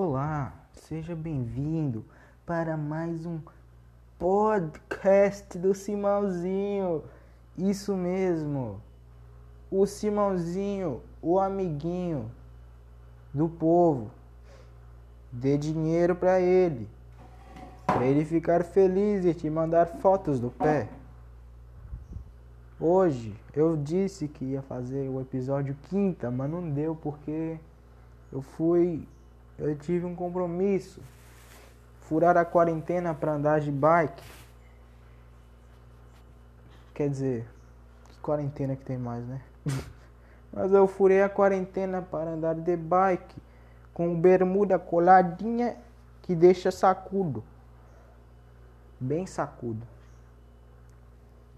Olá, seja bem-vindo para mais um podcast do Simãozinho. Isso mesmo, o Simãozinho, o amiguinho do povo. Dê dinheiro para ele, para ele ficar feliz e te mandar fotos do pé. Hoje eu disse que ia fazer o episódio quinta, mas não deu porque eu fui. Eu tive um compromisso. Furar a quarentena para andar de bike. Quer dizer, que quarentena que tem mais, né? mas eu furei a quarentena para andar de bike com bermuda coladinha que deixa sacudo. Bem sacudo.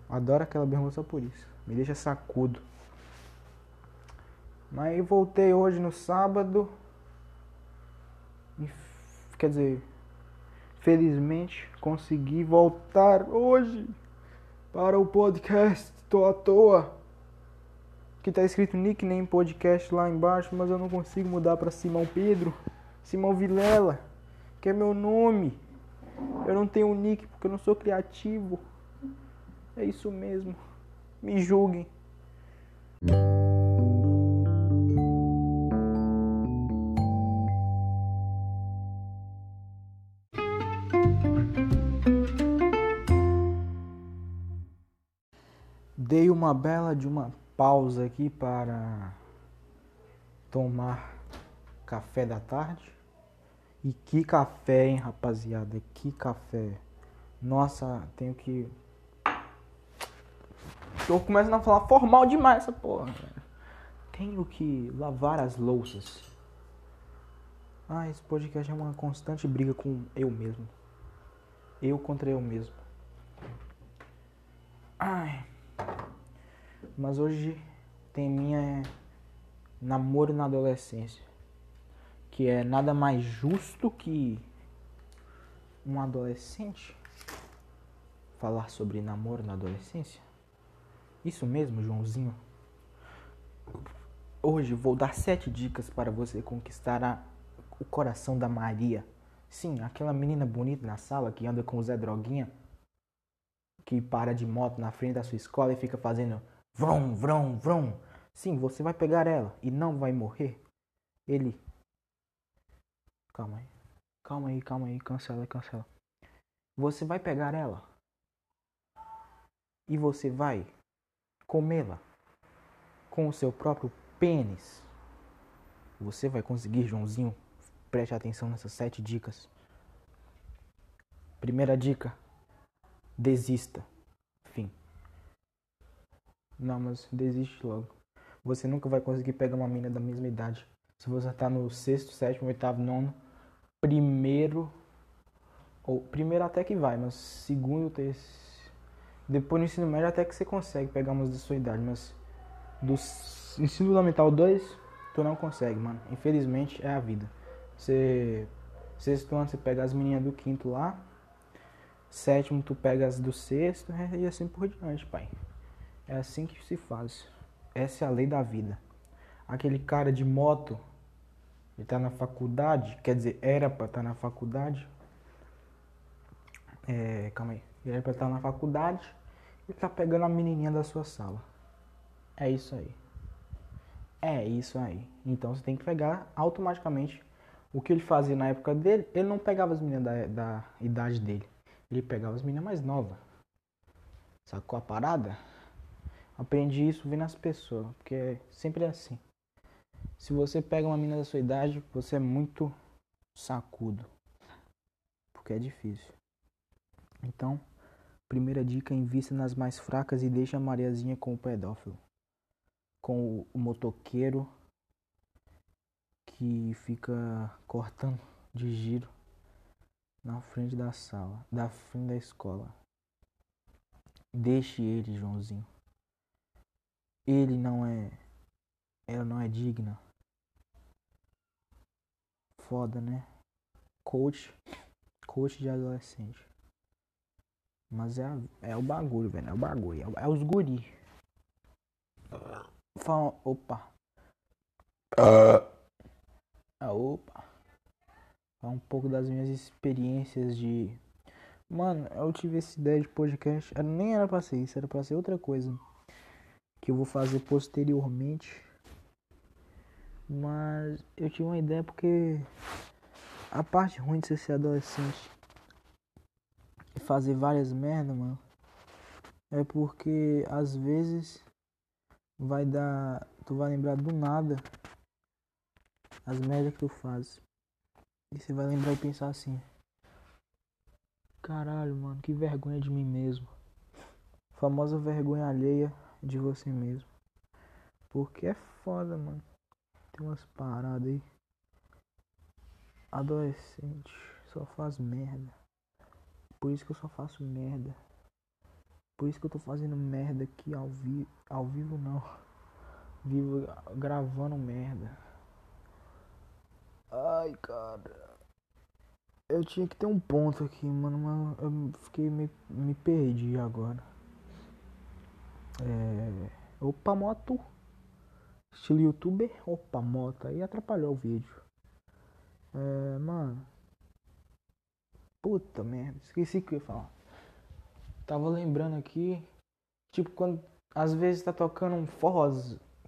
Adoro aquela bermuda só por isso. Me deixa sacudo. Mas voltei hoje no sábado. Quer dizer, felizmente consegui voltar hoje para o podcast. Tô à toa. Que tá escrito nickname podcast lá embaixo, mas eu não consigo mudar para Simão Pedro, Simão Vilela, que é meu nome. Eu não tenho nick porque eu não sou criativo. É isso mesmo. Me julguem. Dei uma bela de uma pausa aqui para tomar café da tarde. E que café, hein, rapaziada? Que café. Nossa, tenho que Tô começando a falar formal demais essa porra. Tenho que lavar as louças. Ah, esse podcast é uma constante briga com eu mesmo. Eu contra eu mesmo. Ai. Mas hoje tem minha namoro na adolescência. Que é nada mais justo que um adolescente falar sobre namoro na adolescência. Isso mesmo, Joãozinho. Hoje vou dar sete dicas para você conquistar a, o coração da Maria. Sim, aquela menina bonita na sala que anda com o Zé Droguinha, que para de moto na frente da sua escola e fica fazendo vrum, vrum, vrum. Sim, você vai pegar ela e não vai morrer. Ele. Calma aí. Calma aí, calma aí. Cancela, cancela. Você vai pegar ela. E você vai comê-la com o seu próprio pênis. Você vai conseguir, Joãozinho. Preste atenção nessas sete dicas. Primeira dica: desista. Não, mas desiste logo. Você nunca vai conseguir pegar uma mina da mesma idade. Se você tá no sexto, sétimo, oitavo, nono, primeiro. Ou primeiro até que vai, mas segundo, terceiro depois no ensino médio até que você consegue pegar umas da sua idade, mas do ensino fundamental 2, tu não consegue, mano. Infelizmente é a vida. Você sexto ano você pega as meninas do quinto lá, sétimo tu pega as do sexto é, e assim por diante, pai. É assim que se faz. Essa é a lei da vida. Aquele cara de moto, ele tá na faculdade, quer dizer, era pra estar tá na faculdade. É, calma aí. Ele era pra estar tá na faculdade e tá pegando a menininha da sua sala. É isso aí. É isso aí. Então você tem que pegar automaticamente o que ele fazia na época dele. Ele não pegava as meninas da, da idade dele. Ele pegava as meninas mais novas. Sacou a parada? Aprendi isso vendo as pessoas. Porque é sempre assim. Se você pega uma menina da sua idade, você é muito sacudo. Porque é difícil. Então, Primeira dica: invista nas mais fracas e deixe a Mariazinha com o pedófilo. Com o motoqueiro que fica cortando de giro na frente da sala, da frente da escola. Deixe ele, Joãozinho. Ele não é. Ela não é digna. Foda, né? Coach. Coach de adolescente. Mas é, é o bagulho, velho. É o bagulho. É, é os guri. Fala, opa. Ah, opa. Falar um pouco das minhas experiências de. Mano, eu tive essa ideia de podcast. Nem era pra ser isso, era pra ser outra coisa. Que eu vou fazer posteriormente. Mas eu tive uma ideia porque a parte ruim de você ser adolescente e fazer várias merdas, mano, é porque às vezes vai dar. Tu vai lembrar do nada as merdas que tu faz. E você vai lembrar e pensar assim. Caralho, mano, que vergonha de mim mesmo. Famosa vergonha alheia de você mesmo. Porque é foda, mano. Tem umas paradas aí. Adolescente só faz merda. Por isso que eu só faço merda. Por isso que eu tô fazendo merda aqui ao vivo. Ao vivo não. Vivo gravando merda. Ai, cara. Eu tinha que ter um ponto aqui, mano, mas eu fiquei me, me perdi agora. É. Opa, moto. Estilo youtuber. Opa, moto. Aí atrapalhou o vídeo. É, mano. Puta merda. Esqueci o que eu ia falar. Tava lembrando aqui. Tipo, quando. Às vezes tá tocando um forró.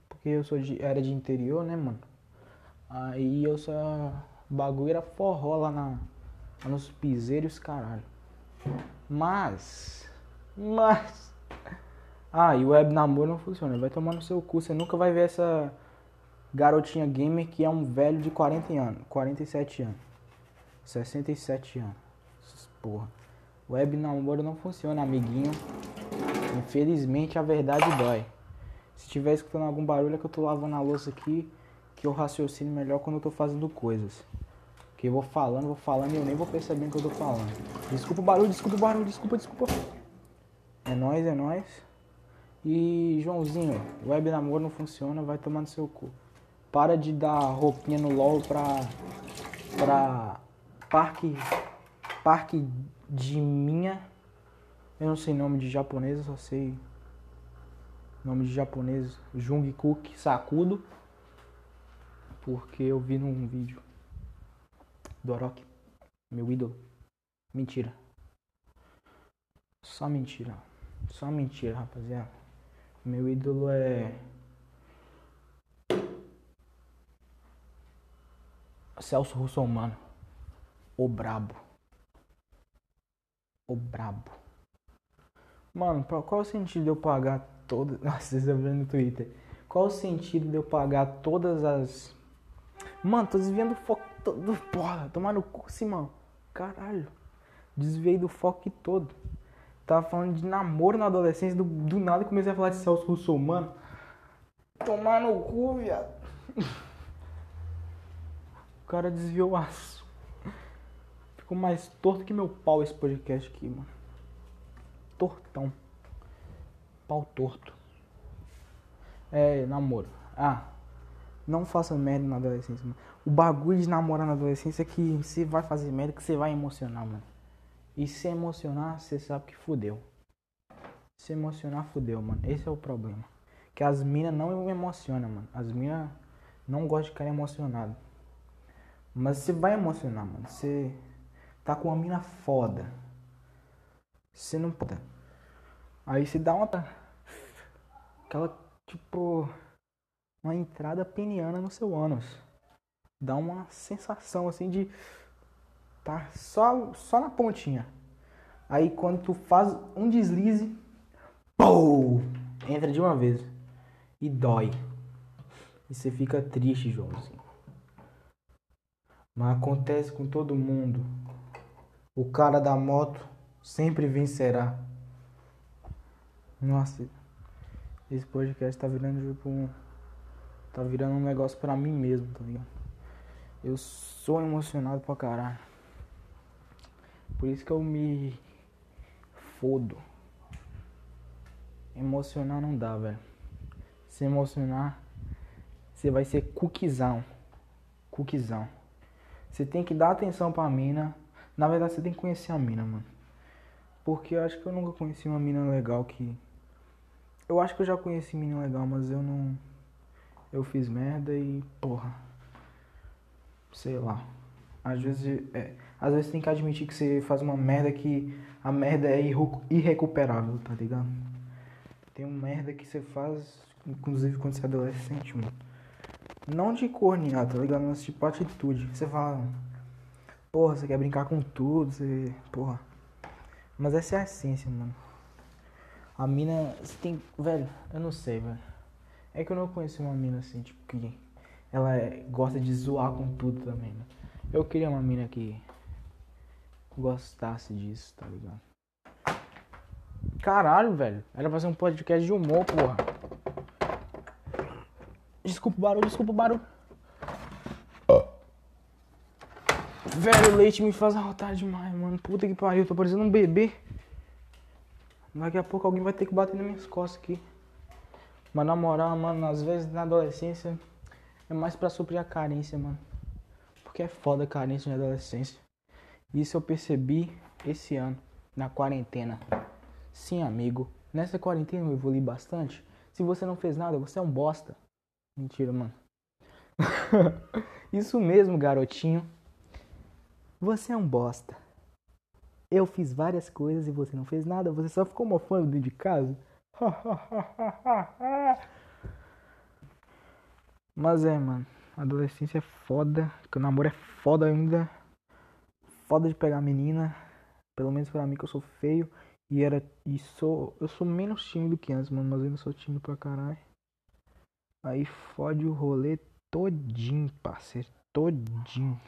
Porque eu sou de, era de interior, né, mano? Aí eu só. Bagulho era forró lá na. Lá nos piseiros, caralho. Mas. Mas. Ah, e o web namoro não funciona. Vai tomar no seu cu. Você nunca vai ver essa garotinha gamer que é um velho de 40 anos. 47 anos. 67 anos. Porra. Web namoro não funciona, amiguinho. Infelizmente a verdade dói. Se tiver escutando algum barulho é que eu tô lavando a louça aqui que eu raciocino melhor quando eu tô fazendo coisas. Que eu vou falando, vou falando e eu nem vou percebendo que eu tô falando. Desculpa o barulho, desculpa o barulho, desculpa, desculpa. É nóis, é nóis. E Joãozinho, web namoro não funciona, vai tomar no seu cu. Para de dar roupinha no LOL pra. pra. Parque. Parque de minha. Eu não sei nome de japonês, eu só sei. Nome de japonês. Jungkook Sakudo porque eu vi num vídeo do Orochi, meu ídolo. Mentira. Só mentira. Só mentira, rapaziada. Meu ídolo é. Celso Russomano. O brabo. O brabo. Mano, qual o sentido de eu pagar todas. Nossa, vocês estão vendo no Twitter. Qual o sentido de eu pagar todas as Mano, tô desviando o foco todo. Porra, tomar no cu, Simão. Caralho. Desviei do foco todo. Tava falando de namoro na adolescência. Do, do nada comecei a falar de Celso Russo, mano. Tomar no cu, viado. O cara desviou o aço. Ficou mais torto que meu pau esse podcast aqui, mano. Tortão. Pau torto. É, namoro. Ah, não faça merda na adolescência, mano. O bagulho de namorar na adolescência é que você vai fazer merda, que você vai emocionar, mano. E se emocionar, você sabe que fudeu. Se emocionar, fudeu, mano. Esse é o problema. Que as minas não emocionam, mano. As minas não gostam de ficar emocionado. Mas você vai emocionar, mano. Você tá com uma mina foda. Você não pode. Aí você dá uma. Aquela, tipo uma entrada peniana no seu ânus. Dá uma sensação assim de tá só só na pontinha. Aí quando tu faz um deslize, pô, entra de uma vez e dói. E você fica triste, Joãozinho. Mas acontece com todo mundo. O cara da moto sempre vencerá. Nossa, esse podcast tá virando tipo um Tá virando um negócio pra mim mesmo, tá ligado? Eu sou emocionado pra caralho. Por isso que eu me fodo. Emocionar não dá, velho. Se emocionar, você vai ser cookiezão. Cookiezão. Você tem que dar atenção pra mina. Na verdade, você tem que conhecer a mina, mano. Porque eu acho que eu nunca conheci uma mina legal que. Eu acho que eu já conheci mina legal, mas eu não eu fiz merda e, porra, sei lá. Às vezes, é, às vezes tem que admitir que você faz uma merda que a merda é irrecuperável, tá ligado? Tem uma merda que você faz, inclusive quando você é adolescente, mano. Não de cornear, tá ligado? Mas tipo atitude. Você fala, porra, você quer brincar com tudo, você. Porra. Mas essa é a essência, mano. A mina. Você tem. Velho, eu não sei, velho. É que eu não conheci uma mina assim, tipo, que ela é- gosta de zoar com tudo também, né? Eu queria uma mina que gostasse disso, tá ligado? Caralho, velho. Era fazer um podcast de humor, porra. Desculpa o barulho, desculpa o barulho. Velho, o leite me faz arrotar demais, mano. Puta que pariu, eu tô parecendo um bebê. Daqui a pouco alguém vai ter que bater nas minhas costas aqui. Mas na moral, mano, às vezes na adolescência é mais pra suprir a carência, mano. Porque é foda a carência na adolescência. Isso eu percebi esse ano, na quarentena. Sim, amigo. Nessa quarentena eu evolui bastante. Se você não fez nada, você é um bosta. Mentira, mano. Isso mesmo, garotinho. Você é um bosta. Eu fiz várias coisas e você não fez nada. Você só ficou mofando dentro de casa. Mas é, mano. Adolescência é foda. Que o namoro é foda ainda. Foda de pegar menina. Pelo menos pra mim que eu sou feio. E era. E sou. Eu sou menos tímido que antes, mano. Mas ainda sou tímido pra caralho. Aí fode o rolê todinho, parceiro. Todinho.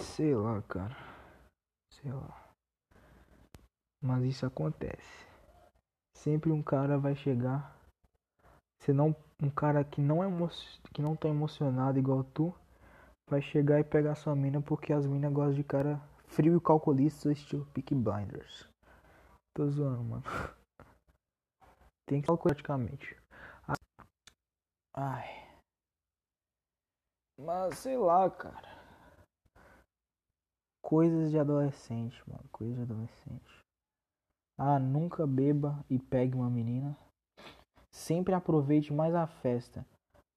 Sei lá, cara. Sei lá. Mas isso acontece. Sempre um cara vai chegar. Se não um cara que não é que não tá emocionado igual tu, vai chegar e pegar sua mina porque as minas gostam de cara frio e calculista, estilo Peak Blinders. Tô zoando, mano. Tem que falar praticamente. Ai. Mas sei lá, cara. Coisas de adolescente, mano. Coisas de adolescente. Ah, nunca beba e pegue uma menina. Sempre aproveite mais a festa.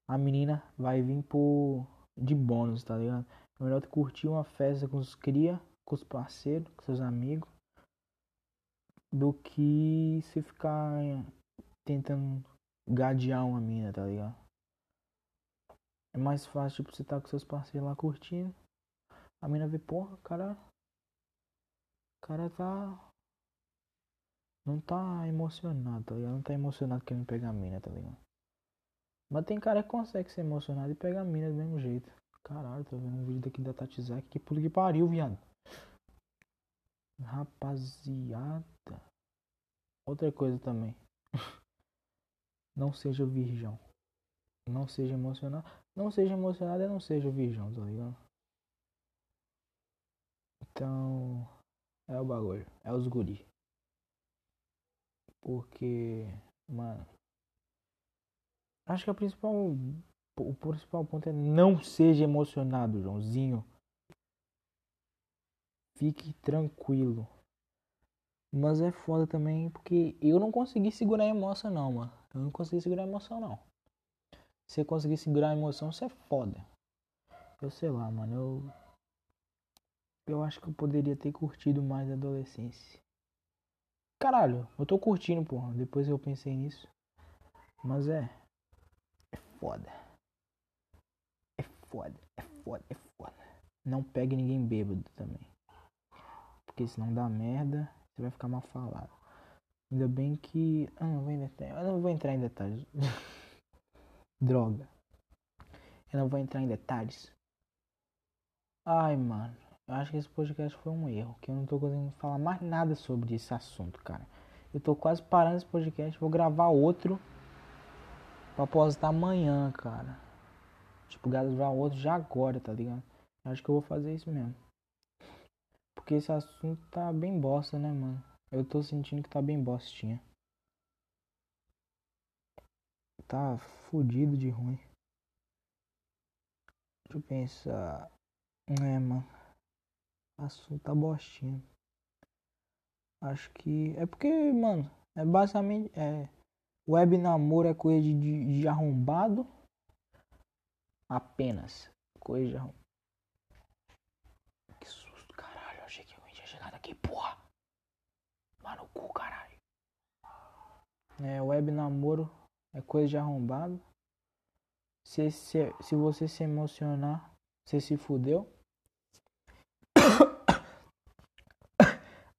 A menina vai vir por de bônus, tá ligado? É melhor tu curtir uma festa com os cria, com os parceiros, com seus amigos, do que se ficar tentando gadear uma mina, tá ligado? É mais fácil, tipo, você tá com seus parceiros lá curtindo. A mina vê, porra, cara. O cara tá. Não tá emocionado, tá ligado? Não tá emocionado querendo pegar mina, tá ligado? Mas tem cara que consegue ser emocionado e pegar mina do mesmo jeito. Caralho, tô vendo um vídeo daqui da Tatizak. Que pulo que pariu, viado. Rapaziada. Outra coisa também. Não seja virgão. Não seja emocionado. Não seja emocionado e não seja virgão, tá ligado? Então. É o bagulho. É os guri. Porque. Mano. Acho que a principal. O principal ponto é não seja emocionado, Joãozinho. Fique tranquilo. Mas é foda também porque eu não consegui segurar a emoção não, mano. Eu não consegui segurar a emoção não. Se você conseguir segurar a emoção, você é foda. Eu sei lá, mano. Eu. Eu acho que eu poderia ter curtido mais a adolescência. Caralho, eu tô curtindo, porra. Depois eu pensei nisso. Mas é. É foda. É foda, é foda, é foda. Não pegue ninguém bêbado também. Porque senão dá merda, você vai ficar mal falado. Ainda bem que. Ah, não vou entrar, eu não vou entrar em detalhes. Droga. Eu não vou entrar em detalhes. Ai, mano. Eu acho que esse podcast foi um erro. Que eu não tô conseguindo falar mais nada sobre esse assunto, cara. Eu tô quase parando esse podcast. Vou gravar outro. Pra postar amanhã, cara. Tipo, gravar outro já agora, tá ligado? Eu acho que eu vou fazer isso mesmo. Porque esse assunto tá bem bosta, né, mano? Eu tô sentindo que tá bem bostinha. Tá fudido de ruim. Deixa eu pensar. É, mano assunto tá bostinho. Acho que. É porque, mano, é basicamente. É, web namoro é coisa de, de, de arrombado. Apenas. Coisa de arrombado. Que susto, caralho. Achei que alguém tinha chegado aqui, porra. Mano, cu, caralho. É, web namoro é coisa de arrombado. Se, se, se você se emocionar, você se fudeu.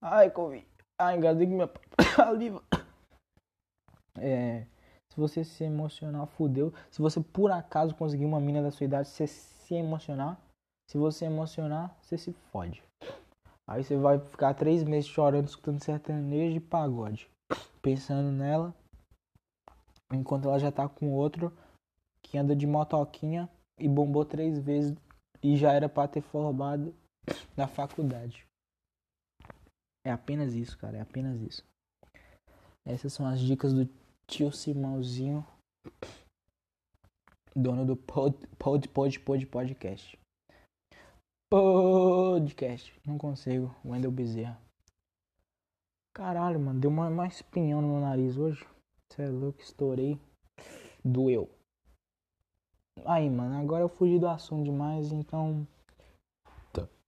Ai, Covid. Ai, engasguei minha saliva. É, se você se emocionar, fudeu. Se você por acaso conseguir uma mina da sua idade, você se emocionar. Se você emocionar, você se fode. Aí você vai ficar três meses chorando, escutando sertanejo de pagode. Pensando nela. Enquanto ela já tá com outro que anda de motoquinha e bombou três vezes e já era pra ter formado na faculdade. É apenas isso, cara. É apenas isso. Essas são as dicas do tio Simãozinho, dono do pod, pod, pod, pod podcast. Podcast. Não consigo. Wendel Bezerra. Caralho, mano. Deu mais, mais espinhão no meu nariz hoje. Você é louco, estourei. Doeu. Aí, mano. Agora eu fugi do assunto demais, então.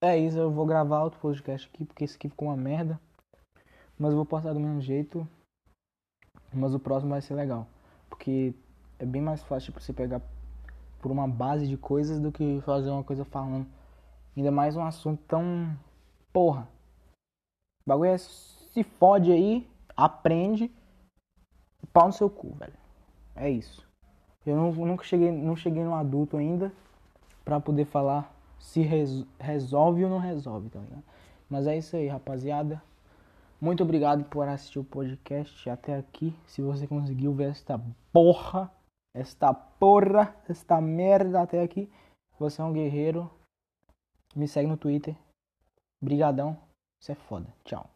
É isso, eu vou gravar outro podcast aqui, porque esse aqui ficou uma merda. Mas eu vou postar do mesmo jeito. Mas o próximo vai ser legal. Porque é bem mais fácil tipo, você pegar por uma base de coisas do que fazer uma coisa falando. Ainda mais um assunto tão. Porra. O bagulho é se fode aí, aprende. Pau no seu cu, velho. É isso. Eu não, nunca cheguei, não cheguei no adulto ainda pra poder falar se res, resolve ou não resolve, tá ligado? Mas é isso aí, rapaziada. Muito obrigado por assistir o podcast até aqui. Se você conseguiu ver esta porra, esta porra, esta merda até aqui, você é um guerreiro. Me segue no Twitter. Brigadão. Você é foda. Tchau.